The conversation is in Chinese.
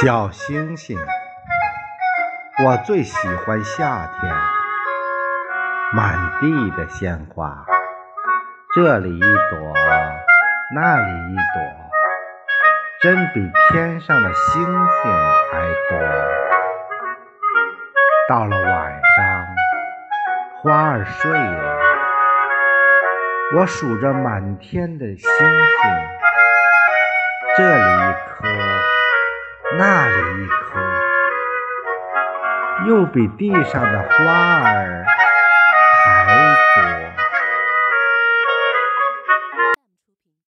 小星星，我最喜欢夏天，满地的鲜花，这里一朵，那里一朵，真比天上的星星还多。到了晚上，花儿睡了，我数着满天的星星，这里一颗。那里一颗，又比地上的花儿